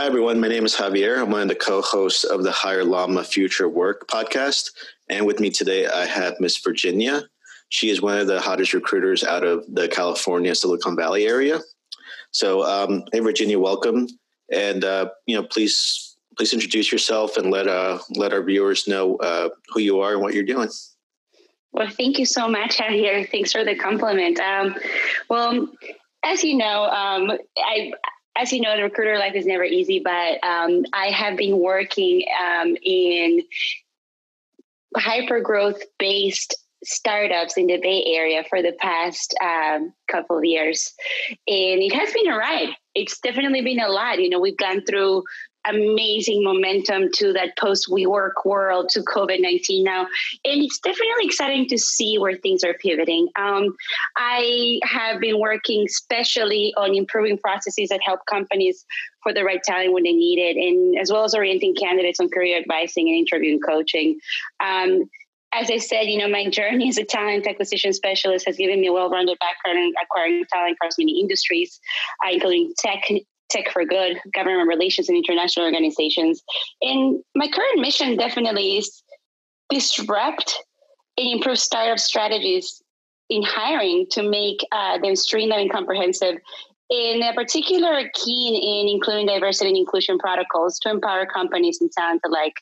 Hi, everyone. My name is Javier. I'm one of the co hosts of the Higher Llama Future Work podcast. And with me today, I have Miss Virgginnia. She is one of the hottest recruiters out of the California Silicon Valley area. So, um, hey, Virgginnia, welcome. And, uh, you know, please please introduce yourself and let, uh, let our viewers know uh, who you are and what you're doing. Well, thank you so much, Javier. Thanks for the compliment. Um, well, as you know, um, I as you know, the recruiter life is never easy, but um, I have been working um, in hyper growth based startups in the Bay Area for the past um, couple of years. And it has been a ride. It's definitely been a lot. You know, we've gone through amazing momentum to that post WeWork world to COVID 19 now. And it's definitely exciting to see where things are pivoting. Um, I have been working especially on improving processes that help companies for the right talent when they need it, and as well as orienting candidates on career advising and interviewing coaching. Um, as I said, you know, my journey as a talent acquisition specialist has given me a well-rounded background in acquiring talent across many industries, uh, including tech, Tech for Good, government relations, and international organizations. And my current mission definitely is disrupt and improve startup strategies in hiring to make uh, them streamlined and comprehensive. And in a particular, keen in including diversity and inclusion protocols to empower companies and talent alike.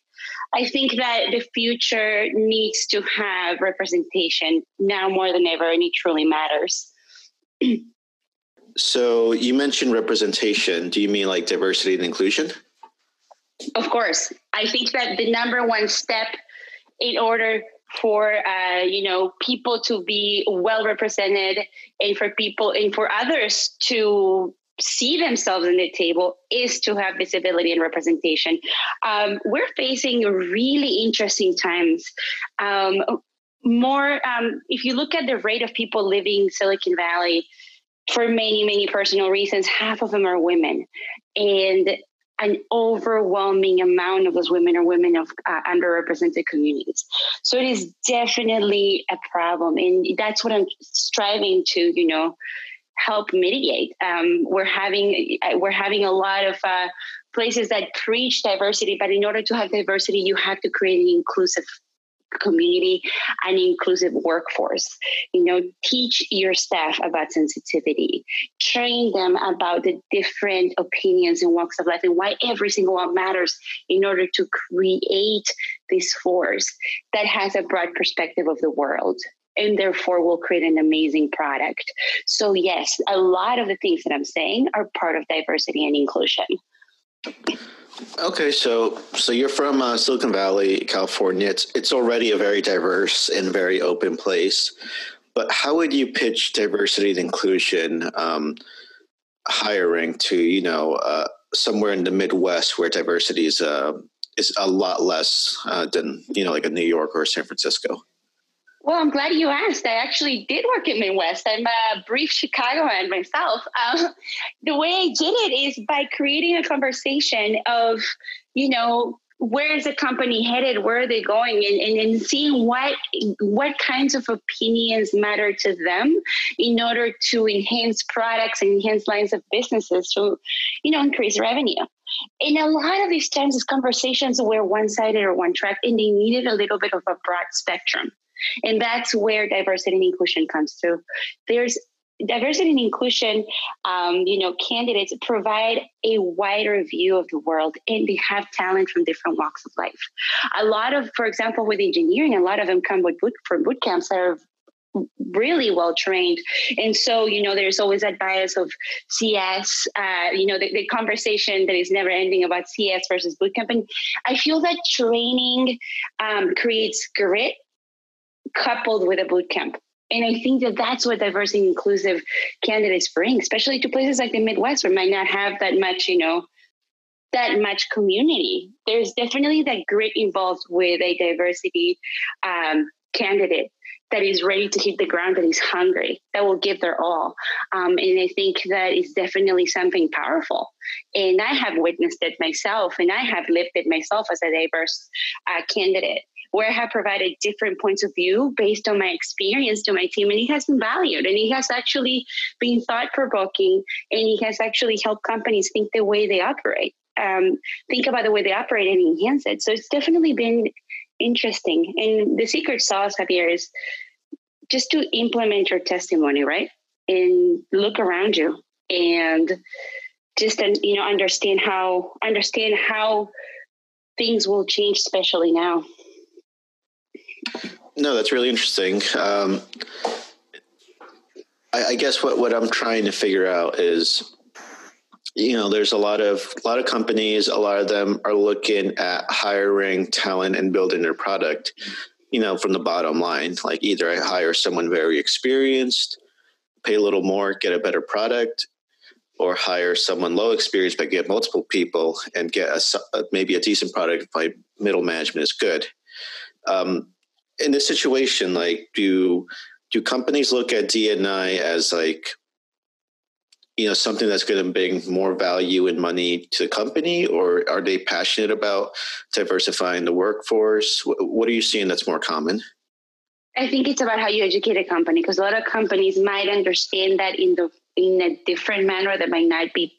I think that the future needs to have representation now more than ever, and it truly matters. So you mentioned representation. Do you mean like diversity and inclusion? Of course. I think that the number one step in order for uh, you know people to be well represented and for people and for others to see themselves in the table is to have visibility and representation. Um, we're facing really interesting times. Um, more, um, if you look at the rate of people living Silicon Valley, for many, many personal reasons, half of them are women. And an overwhelming amount of those women are women of uh, underrepresented communities. So it is definitely a problem. And that's what I'm striving to, you know, help mitigate. Um, we're having we're having a lot of uh, places that preach diversity, but in order to have diversity, you have to create an inclusive community and inclusive workforce. You know, teach your staff about sensitivity, train them about the different opinions and walks of life and why every single one matters in order to create this force that has a broad perspective of the world and therefore will create an amazing product. So, yes, a lot of the things that I'm saying are part of diversity and inclusion. Okay, so so you're from uh, Silicon Valley, California. It's it's already a very diverse and very open place. But how would you pitch diversity and inclusion um, hiring to you know uh, somewhere in the Midwest where diversity is uh, is a lot less uh, than you know like a New York or San Francisco? Well, I'm glad you asked. I actually did work in Midwest. I'm a brief Chicagoan myself. Um, the way I did it is by creating a conversation of, you know, where is the company headed? Where are they going? And, and, and seeing what what kinds of opinions matter to them in order to enhance products and enhance lines of businesses to, you know, increase revenue. And a lot of these times, these conversations were one sided or one track, and they needed a little bit of a broad spectrum. And that's where diversity and inclusion comes through. There's diversity and inclusion, um, you know, candidates provide a wider view of the world and they have talent from different walks of life. A lot of, for example, with engineering, a lot of them come with boot, from boot camps that are really well trained and so you know there's always that bias of cs uh, you know the, the, conversation that is never ending about cs versus bootcamp and i feel that training um, creates grit coupled with a boot camp. And I think that that's what diverse and inclusive candidates bring, especially to places like the Midwest where might not have that much, you know, that much community. There's definitely that grit involved with a diversity um, candidate that is ready to hit the ground, that is hungry, that will give their all. Um, and I think that is definitely something powerful. And I have witnessed it myself, and I have lived it myself as a diverse uh, candidate where I have provided different points of view based on my experience to my team. And it has been valued and it has actually been thought provoking and it has actually helped companies think the way they operate. um, think about the way they operate and enhance it. So it's definitely been interesting. And the secret sauce, Javier, is just to implement your testimony, right? And look around you and just you know understand how understand how things will change, especially now. No, that's really interesting. Um, I, I guess what, what I'm trying to figure out is you know there's a lot of a lot of companies a lot of them are looking at hiring talent and building their product you know from the bottom line like either i hire someone very experienced pay a little more get a better product or hire someone low experienced but get multiple people and get a, maybe a decent product if my middle management is good um, in this situation like do do companies look at DNI as like you know something that's going to bring more value and money to the company? Or are they passionate about diversifying the workforce? What are you seeing that's more common? I think it's about how you educate a company because a lot of companies might understand that in the in a different manner that might not be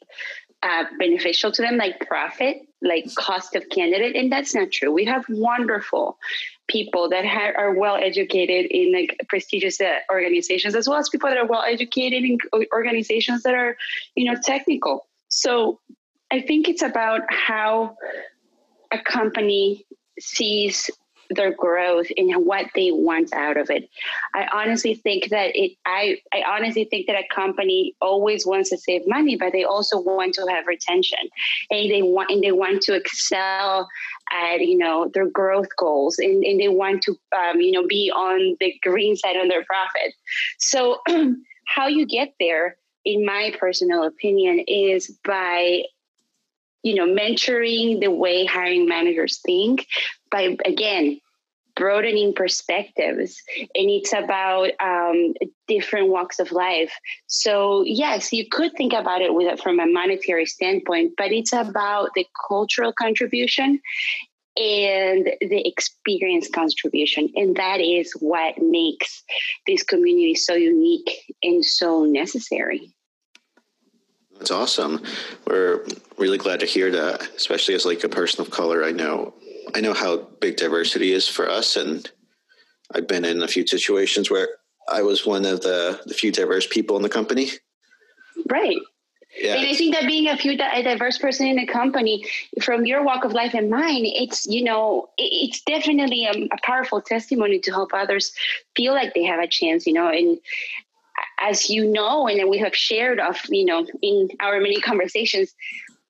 uh, beneficial to them like profit like cost of candidate and that's not true. We have wonderful people that ha- are well educated in like prestigious uh, organizations as well as people that are well educated in organizations that are you know technical. So i think it's about how a company sees their growth and what they want out of it. I honestly think that it I I honestly think that a company always wants to save money, but they also want to have retention. And they want and they want to excel at you know their growth goals and, and they want to um, you know be on the green side on their profit. So how you get there in my personal opinion is by you know mentoring the way hiring managers think by again broadening perspectives and it's about um, different walks of life so yes you could think about it with it from a monetary standpoint but it's about the cultural contribution and the experience contribution and that is what makes this community so unique and so necessary that's awesome. We're really glad to hear that, especially as like a person of color. I know, I know how big diversity is for us, and I've been in a few situations where I was one of the, the few diverse people in the company. Right. Yeah. And I think that being a few a diverse person in a company, from your walk of life and mine, it's you know it's definitely a, a powerful testimony to help others feel like they have a chance. You know, and as you know, and we have shared of, you know, in our many conversations,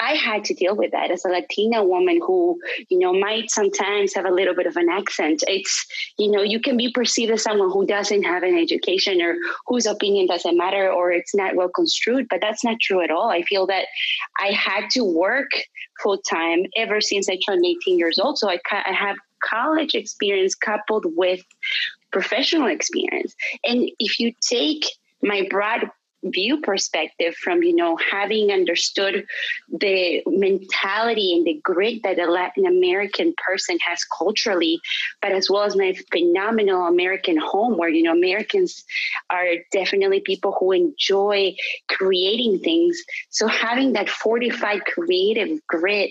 I had to deal with that as a Latina woman who, you know, might sometimes have a little bit of an accent. It's, you know, you can be perceived as someone who doesn't have an education or whose opinion doesn't matter or it's not well construed, but that's not true at all. I feel that I had to work full time ever since I turned 18 years old. So I, I have college experience coupled with professional experience. And if you take my broad view perspective from you know having understood the mentality and the grit that a latin american person has culturally but as well as my phenomenal american home where you know americans are definitely people who enjoy creating things. So having that fortified creative grit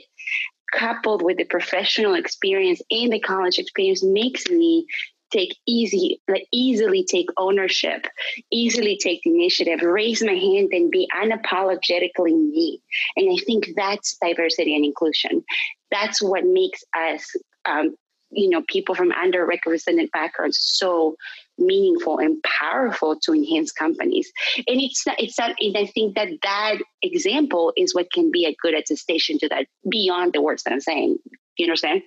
coupled with the professional experience and the college experience makes me take easy, like easily take ownership, easily take the initiative, raise my hand and be unapologetically me. And I think that's diversity and inclusion. That's what makes us, um, you know, people from underrepresented backgrounds so meaningful and powerful to enhance companies. And it's not, it's not, and I think that that example is what can be a good attestation to that beyond the words that I'm saying. do You understand?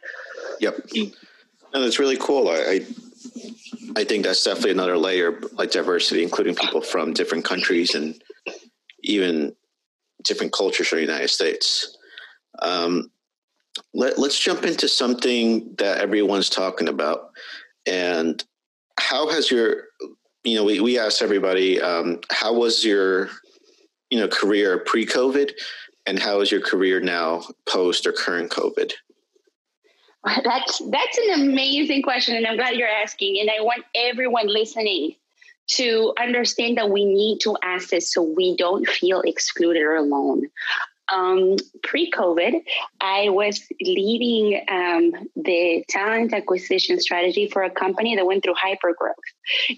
Yep. No, that's really cool. I, I I think that's definitely another layer like diversity, including people from different countries and even different cultures from the United States. Um, let, us jump into something that everyone's talking about. And how has your, you know, we, we asked everybody, um, how was your, you know, career pre COVID and how is your career now post or current COVID? That's that's an amazing question, and I'm glad you're asking. And I want everyone listening to understand that we need to ask this so we don't feel excluded or alone. um, pre-COVID, I was leading um, the talent acquisition strategy for a company that went through hyper growth.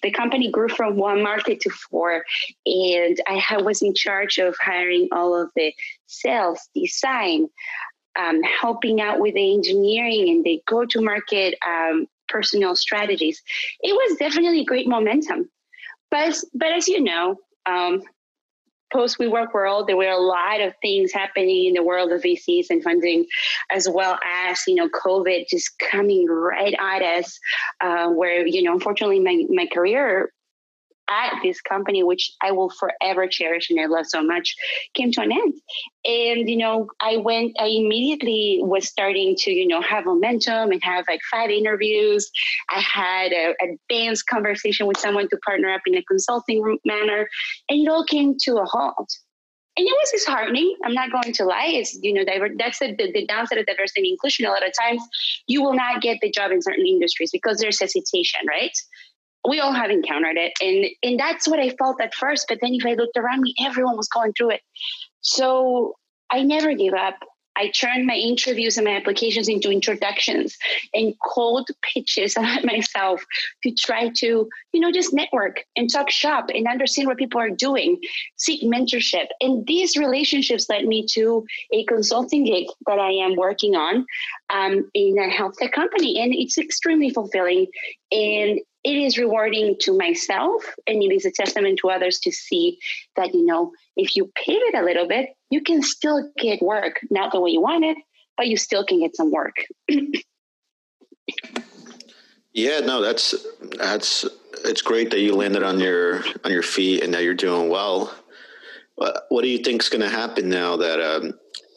The company grew from one market to four, and I was in charge of hiring all of the sales, design, um, helping out with the engineering and the go-to-market um, personal strategies. It was definitely great momentum. But, but as you know, um, post WeWork world, there were a lot of things happening in the world of VCs and funding, as well as you know COVID just coming right at us, uh, where you know unfortunately my my career at this company, which I will forever cherish and I love so much, came to an end. And, you know, I went, I immediately was starting to, you know, have momentum and have like five interviews. I had an advanced conversation with someone to partner up in a consulting manner, and it all came to a halt. And it was disheartening. I'm not going to lie. It's, you know, diver- that's the, the, downside of diversity and inclusion. A lot of times you will not get the job in certain industries because there's hesitation, right? We all have encountered it and and that's what i felt at first but then if i looked around me everyone was going through it. So i never gave up. I turned my interviews and my applications into introductions and cold pitches at myself to try to you know just network and talk shop and understand what people are doing seek mentorship. And these relationships led me to a consulting gig that i am working on um, in a health tech company and it's extremely fulfilling. And it is rewarding to myself and it is a testament to others to see that you know if you pivot a little bit you can still get work not the way you want it but you still can get some work. Yeah no that's that's it's great that you landed on your on your feet and that you're doing well. What do you think is going to happen now that um,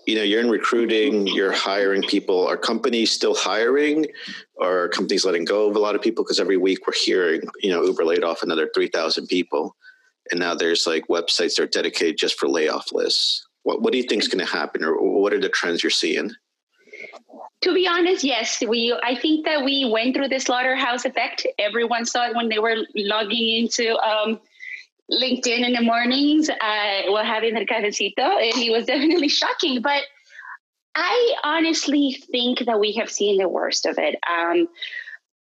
you know you're in recruiting you're hiring people. Are companies still hiring? Or are companies letting go of a lot of people? Because every week we're hearing you know uber laid off another 3000 people. And now there's like websites that are dedicated just for layoff lists. What, what do you think is going to happen or what are the trends you're seeing? To be honest yes we i think that we went through the slaughterhouse effect. Everyone saw it when they were logging into um, LinkedIn in the mornings uh, while having the cafecito, and it was definitely shocking. But I honestly think that we have seen the worst of it. Um,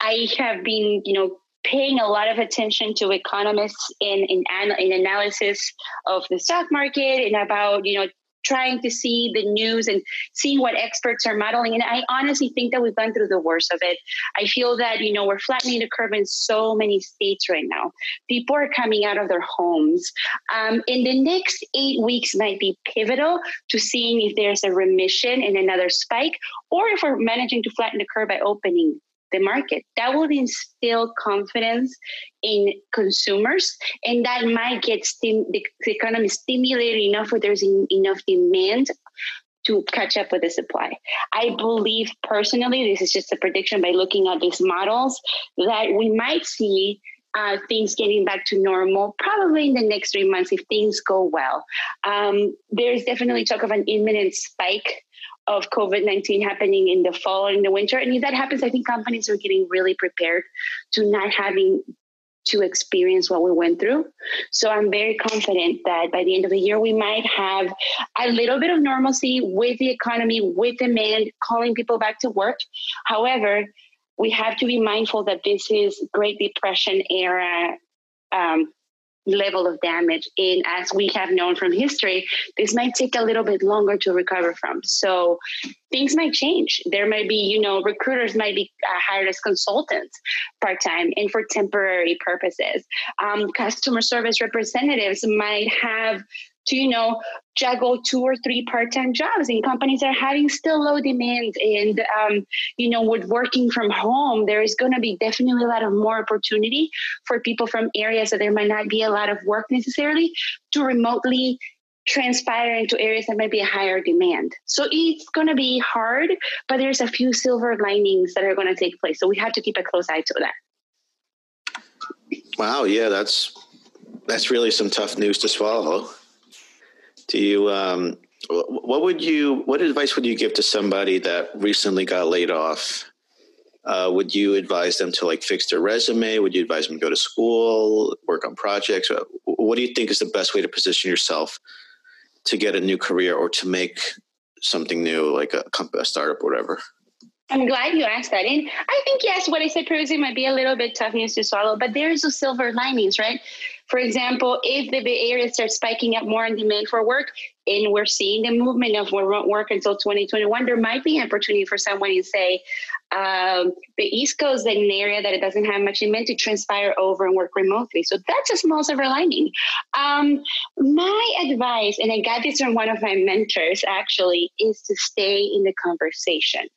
I have been, you know, paying a lot of attention to economists in in, in analysis of the stock market and about, you know, trying to see the news and seeing what experts are modeling. And I honestly think that we've gone through the worst of it. I feel that, you know, we're flattening the curve in so many states right now. People are coming out of their homes. Um, and the next eight weeks might be pivotal to seeing if there's a remission and another spike, or if we're managing to flatten the curve by opening the market. That would instill confidence in consumers, and that might get stim- the, the economy stimulated enough where there's in, enough demand to catch up with the supply. I believe personally, this is just a prediction by looking at these models, that we might see uh, things getting back to normal probably in the next three months if things go well. Um, there's definitely talk of an imminent spike of COVID 19 happening in the fall and the winter. And if that happens, I think companies are getting really prepared to not having to experience what we went through. So I'm very confident that by the end of the year, we might have a little bit of normalcy with the economy, with demand, calling people back to work. However, we have to be mindful that this is Great Depression era um, level of damage. And as we have known from history, this might take a little bit longer to recover from. So things might change. There might be, you know, recruiters might be uh, hired as consultants part time and for temporary purposes. Um, customer service representatives might have to you know juggle two or three part-time jobs and companies are having still low demand and um, you know with working from home there is going to be definitely a lot of more opportunity for people from areas that there might not be a lot of work necessarily to remotely transpire into areas that might be a higher demand. So it's going to be hard but there's a few silver linings that are going to take place. So we have to keep a close eye to that. Wow yeah that's that's really some tough news to swallow do you um, what would you what advice would you give to somebody that recently got laid off? Uh, would you advise them to like fix their resume? Would you advise them to go to school, work on projects? What do you think is the best way to position yourself to get a new career or to make something new, like a, a startup or whatever? I'm glad you asked that. And I think, yes, what I said previously might be a little bit tough news to swallow, but there's a silver linings, right? For example, if the Bay Area starts spiking up more in demand for work, and we're seeing the movement of remote work until 2021, there might be an opportunity for someone to say, um, the East Coast is an area that it doesn't have much demand to transpire over and work remotely. So that's a small silver lining. Um, my advice, and I got this from one of my mentors actually, is to stay in the conversation.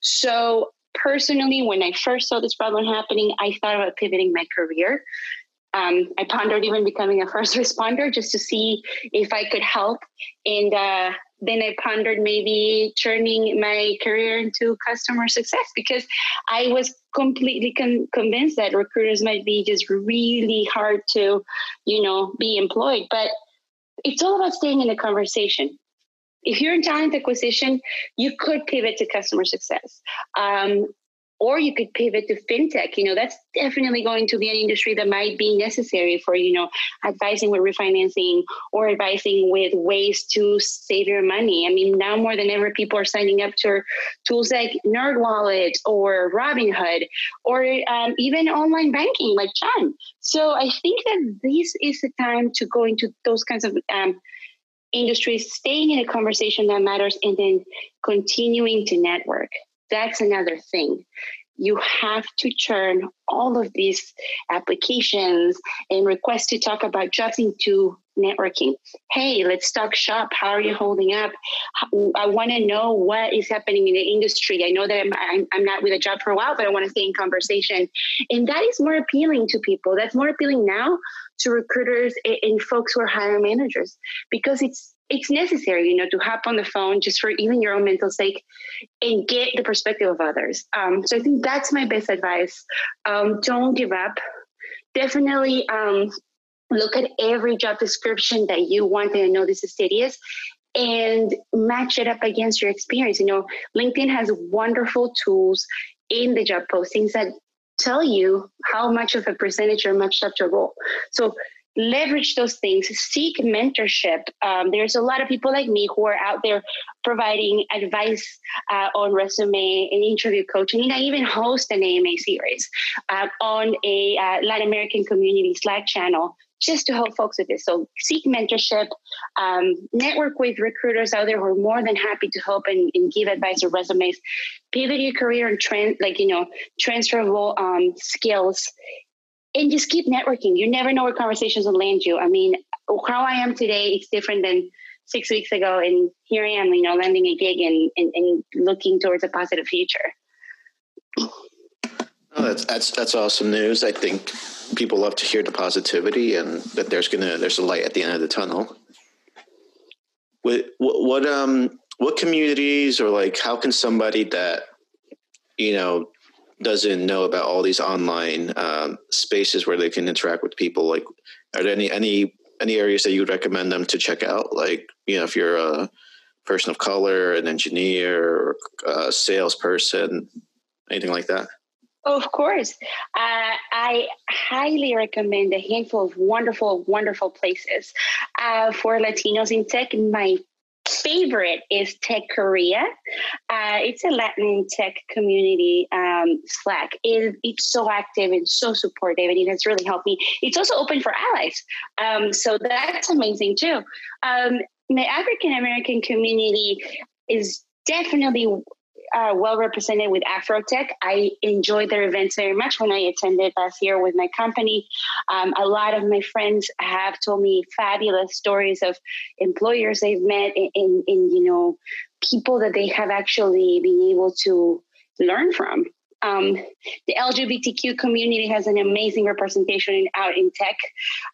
So personally, when I first saw this problem happening, I thought about pivoting my career. Um, I pondered even becoming a first responder just to see if I could help. And uh, then I pondered maybe turning my career into customer success because I was completely con- convinced that recruiters might be just really hard to, you know, be employed. But it's all about staying in the conversation if you're in talent acquisition, you could pivot to customer success. Um, or you could pivot to fintech. You know, that's definitely going to be an industry that might be necessary for, you know, advising with refinancing or advising with ways to save your money. I mean, now more than ever, people are signing up to tools like NerdWallet or Robinhood or um, even online banking like Chime. So I think that this is the time to go into those kinds of um, industries, staying in a conversation that matters, and then continuing to network. That's another thing. You have to turn all of these applications and requests to talk about jobs into networking. Hey, let's talk shop. How are you holding up? I want to know what is happening in the industry. I know that I'm, I'm not with a job for a while, but I want to stay in conversation. And that is more appealing to people. That's more appealing now to recruiters and folks who are hiring managers because it's it's necessary, you know, to hop on the phone just for even your own mental sake and get the perspective of others. Um, so I think that's my best advice. Um, don't give up. Definitely um, look at every job description that you want and know this is serious and match it up against your experience. You know, LinkedIn has wonderful tools in the job postings that tell you how much of a percentage you're matched up to a role. So leverage those things, seek mentorship. Um, there's a lot of people like me who are out there providing advice uh, on resume and interview coaching. And I even host an AMA series uh, on a uh, Latin American community Slack channel just to help folks with this. So seek mentorship, um, network with recruiters out there who are more than happy to help and, and give advice or resumes. Pivot your career and trend, like you know, transferable um, skills, and just keep networking. You never know where conversations will land you. I mean, how I am today is different than six weeks ago, and here I am, you know, landing a gig and, and, and looking towards a positive future. Oh, that's that's that's awesome news. I think people love to hear the positivity and that there's gonna there's a light at the end of the tunnel. What, what um what communities or like how can somebody that you know doesn't know about all these online um, spaces where they can interact with people like are there any any any areas that you would recommend them to check out like you know if you're a person of color an engineer a salesperson anything like that of course. Uh, I highly recommend a handful of wonderful, wonderful places uh, for Latinos in tech. My favorite is Tech Korea. Uh, it's a Latin tech community um, Slack. It, it's so active and so supportive, and it has really helped me. It's also open for allies, um, so that's amazing too. Um, the African American community is definitely uh, well represented with Afrotech. I enjoyed their events very much when I attended last year with my company. Um, a lot of my friends have told me fabulous stories of employers they've met and, you know people that they have actually been able to learn from. Um, the LGBTQ community has an amazing representation in, out in tech,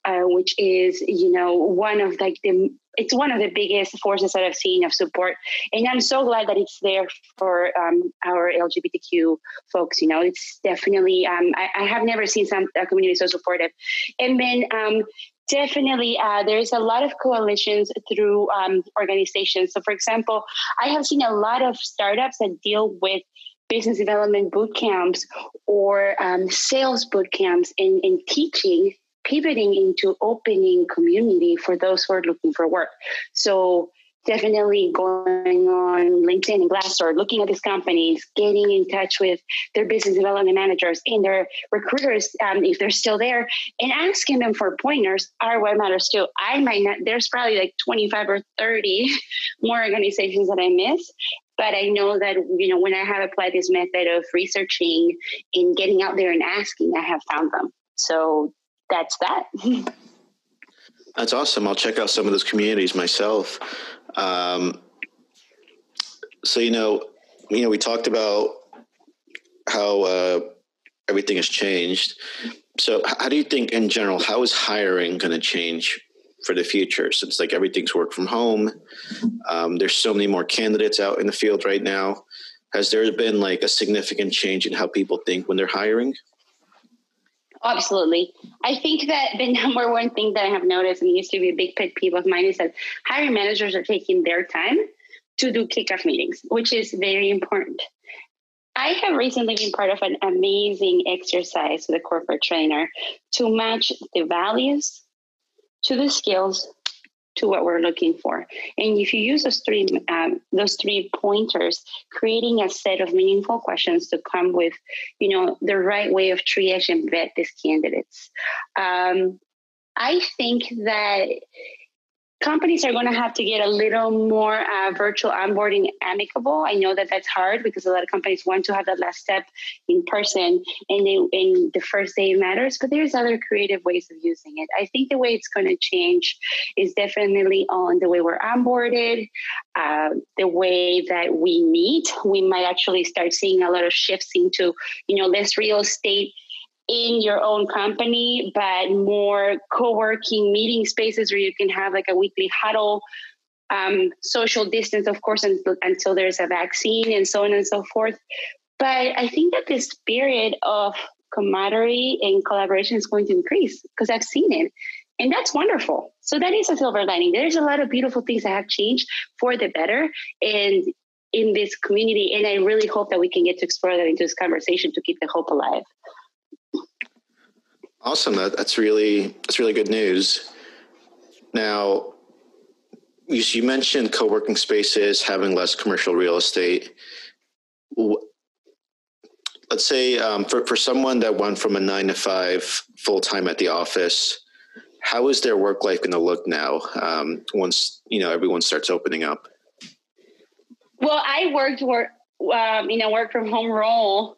uh, which is you know one of like the it's one of the biggest forces that I've seen of support, and I'm so glad that it's there for um, our LGBTQ folks. You know, it's definitely um, I, I, have never seen some a community so supportive, and then um, definitely uh, there's a lot of coalitions through um, organizations. So for example i have seen a lot of startups that deal with business development boot camps or um, sales boot camps in, in teaching pivoting into opening community for those who are looking for work. So definitely going on LinkedIn and Glassdoor, looking at these companies, getting in touch with their business development managers and their recruiters, um, if they're still there, and asking them for pointers are what matters too. I might not, there's probably like 25 or 30 more organizations that I miss. But I know that, you know, when I have applied this method of researching and getting out there and asking, I have found them. So that's that. That's awesome. I'll check out some of those communities myself. Um, so you know, you know, we talked about how uh, everything has changed. So, how do you think, in general, how is hiring going to change for the future? Since like everything's work from home, um, there's so many more candidates out in the field right now. Has there been like a significant change in how people think when they're hiring? Absolutely. I think that the number one thing that I have noticed, and used to be a big pet peeve of mine, is that hiring managers are taking their time to do kickoff meetings, which is very important. I have recently been part of an amazing exercise with a corporate trainer to match the values to the skills to what we're looking for. And if you use those three um, those three pointers, creating a set of meaningful questions to come with, you know, the right way of triage and vet these candidates. Um, I think that companies are going to have to get a little more uh, virtual onboarding amicable. I know that that's hard because a lot of companies want to have that last step in person and they, in the first day matters, but there's other creative ways of using it. I think the way it's going to change is definitely on the way we're onboarded, uh, the way that we meet. We might actually start seeing a lot of shifts into, you know, less real estate in your own company, but more co-working meeting spaces where you can have like a weekly huddle, um, social distance, of course, until, until there's a vaccine and so on and so forth. But I think that the spirit of camaraderie and collaboration is going to increase because I've seen it. And that's wonderful. So that is a silver lining. There's a lot of beautiful things that have changed for the better and in this community. And I really hope that we can get to explore that into this conversation to keep the hope alive. Awesome. That, that's really that's really good news. Now, you, you mentioned co-working spaces having less commercial real estate. Let's say um, for for someone that went from a nine to five full time at the office, how is their work life going to look now um, once you know everyone starts opening up? Well, I worked work um, in a work from home role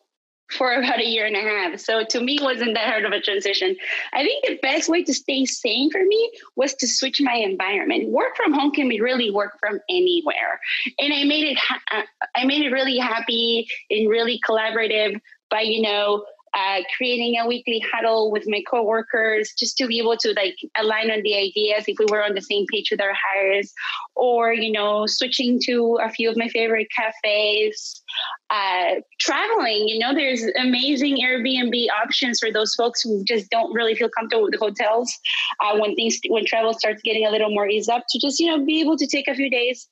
for about a year and a half. So to me, wasn't that hard of a transition. I think the best way to stay sane for me was to switch my environment. Work from home can be really work from anywhere, and I made it. Ha- uh, I made it really happy and really collaborative by you know uh, creating a weekly huddle with my coworkers just to be able to like align on the ideas if we were on the same page with our hires or you know switching to a few of my favorite cafes uh, traveling you know there's amazing airbnb options for those folks who just don't really feel comfortable with the hotels uh, when things when travel starts getting a little more eased up to just you know be able to take a few days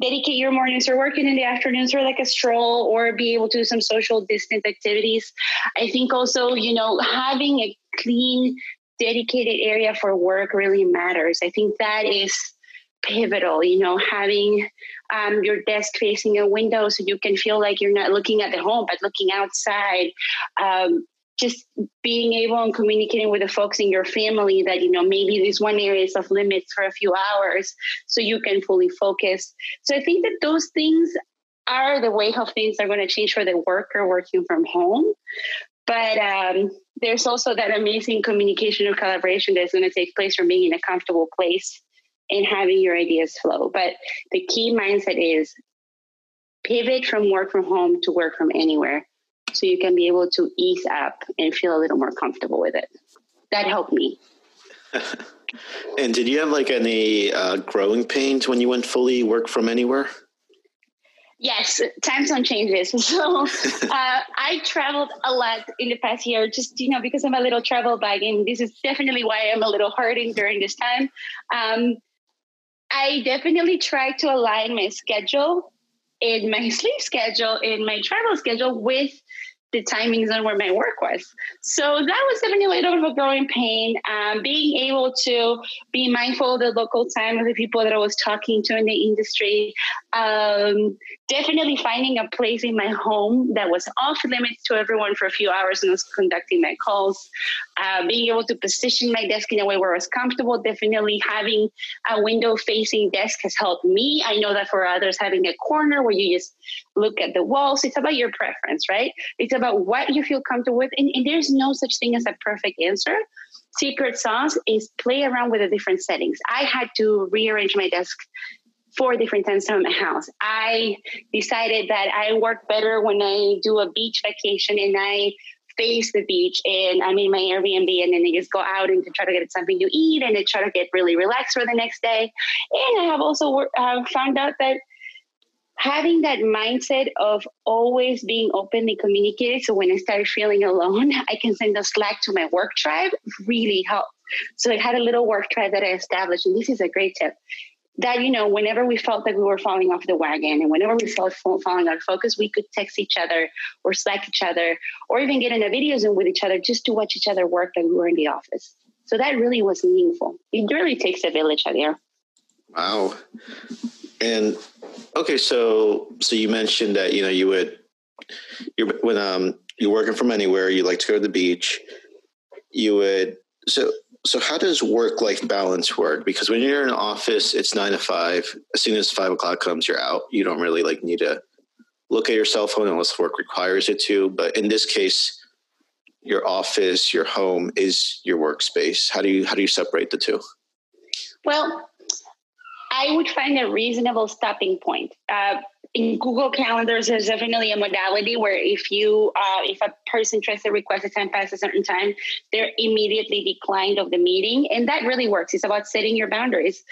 dedicate your mornings or working in the afternoons for like a stroll or be able to do some social distance activities. I think also, you know, having a clean, dedicated area for work really matters. I think that is pivotal, you know, having um, your desk facing a window so you can feel like you're not looking at the home, but looking outside. Um, just being able and communicating with the folks in your family that you know maybe this one area is off limits for a few hours so you can fully focus. So i think that those things are the way how things are going to change for the worker working from home. But um, there's also that amazing communication or collaboration that's going to take place from being in a comfortable place and having your ideas flow. But the key mindset is pivot from work from home to work from anywhere so you can be able to ease up and feel a little more comfortable with it. That helped me. and did you have like any uh, growing pains when you went fully work from anywhere? Yes, time zone changes. So uh, I traveled a lot in the past year, just you know, because I'm a little travel bag, and this is definitely why I'm a little hurting during this time. Um, I definitely try to align my schedule in my sleep schedule, in my travel schedule with the timings on where my work was. So that was definitely a little bit of a growing pain. Um, being able to be mindful of the local time of the people that I was talking to in the industry. Um, definitely finding a place in my home that was off limits to everyone for a few hours and was conducting my calls. Uh, being able to position my desk in a way where I was comfortable. Definitely having a window facing desk has helped me. I know that for others, having a corner where you just look at the walls, it's about your preference, right? It's about what you feel comfortable with. And, and there's no such thing as a perfect answer. Secret sauce is play around with the different settings. I had to rearrange my desk four different times in my house. I decided that I work better when I do a beach vacation and I face the beach and I'm in my Airbnb and then I just go out and try to get something to eat and I try to get really relaxed for the next day. And I have also uh, found out that having that mindset of always being openly communicated. So when I started feeling alone, I can send a Slack to my work tribe really helped. So I had a little work tribe that I established, and this is a great tip. That you know, whenever we felt that we were falling off the wagon, and whenever we felt falling out of focus, we could text each other or Slack each other, or even get in a video Zoom with each other just to watch each other work like we were in the office. So that really was meaningful. It really takes a village out there. Wow. And okay, so so you mentioned that you know you would you when um you're working from anywhere, you like to go to the beach. You would so so how does work life balance work? Because when you're in an office, it's nine to five. As soon as five o'clock comes, you're out. You don't really like need to look at your cell phone unless work requires it to. But in this case, your office, your home is your workspace. How do you how do you separate the two? Well, I would find a reasonable stopping point. Uh, in Google Calendars, there's definitely a modality where if you, uh, if a person tries to request a time past a certain time, they're immediately declined of the meeting, and that really works. It's about setting your boundaries.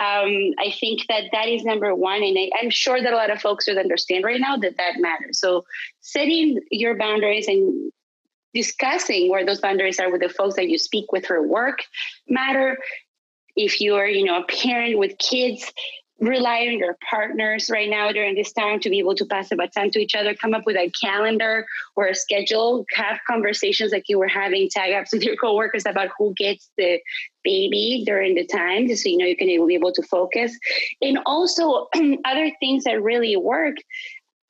Um, I think that that is number one, and I, I'm sure that a lot of folks would understand right now that that matters. So, setting your boundaries and discussing where those boundaries are with the folks that you speak with for work matter if you're you know a parent with kids rely on your partners right now during this time to be able to pass the baton to each other come up with a calendar or a schedule have conversations like you were having tag ups with your coworkers about who gets the baby during the time just so you know you can be able to focus. And also other things that really work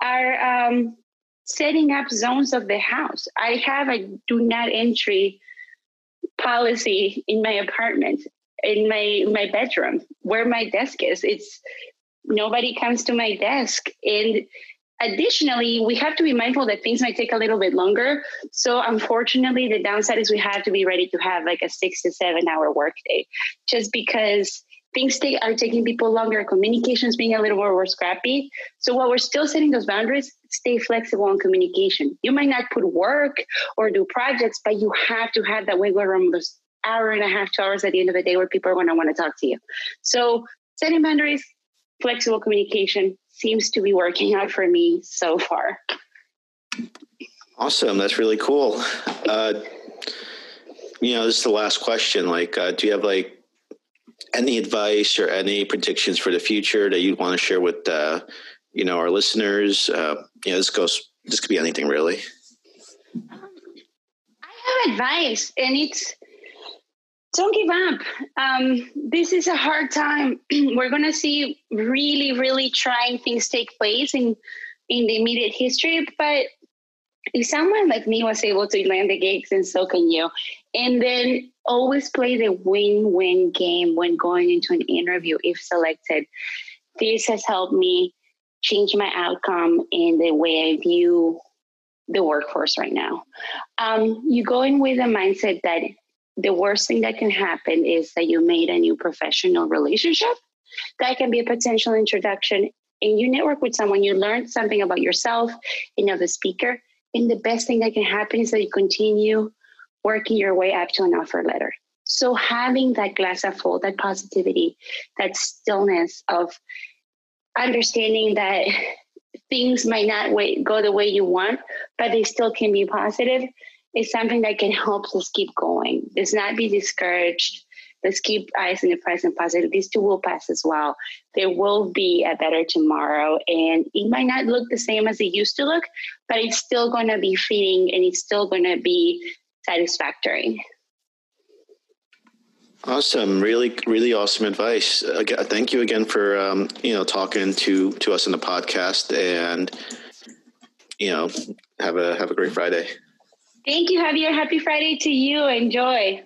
are um, setting up zones of the house. I have a do not entry policy in my apartment in my my bedroom where my desk is. It's nobody comes to my desk. And additionally we have to be mindful that things might take a little bit longer. So unfortunately the downside is we have to be ready to have like a six to seven hour workday just because things take, are taking people longer. Communications being a little more scrappy. So while we're still setting those boundaries stay flexible on communication. You might not put work or do projects but you have to have that wiggle room those hour and a half, two hours at the end of the day where people are going to want to talk to you. So setting boundaries, flexible communication seems to be working out for me so far. Awesome. That's really cool. Uh, you know, this is the last question. Like, uh, do you have like any advice or any predictions for the future that you'd want to share with, uh, you know, our listeners? Uh, you know, this goes, this could be anything really. I have advice and it's, don't give up. Um, this is a hard time. We're going to see really, really trying things take place in in the immediate history. But if someone like me was able to land the gigs, and so can you. And then always play the win-win game when going into an interview if selected. This has helped me change my outcome in the way I view the workforce right now. Um, you go in with a mindset that the worst thing that can happen is that you made a new professional relationship. That can be a potential introduction. And you network with someone, you learn something about yourself and of the speaker. And the best thing that can happen is that you continue working your way up to an offer letter. So having that glass of full, that positivity, that stillness of understanding that things might not go the way you want, but they still can be positive is something that can help us keep going. Does not be discouraged. let's keep eyes in the present positive. These two will pass as well. There will be a better tomorrow, and it might not look the same as it used to look, but it's still going to be fitting and it's still going to be satisfactory. Awesome, really, really awesome advice. Thank you again for um, you know talking to to us in the podcast, and you know have a have a great Friday. Thank you, Javier. Happy Friday to you. Enjoy.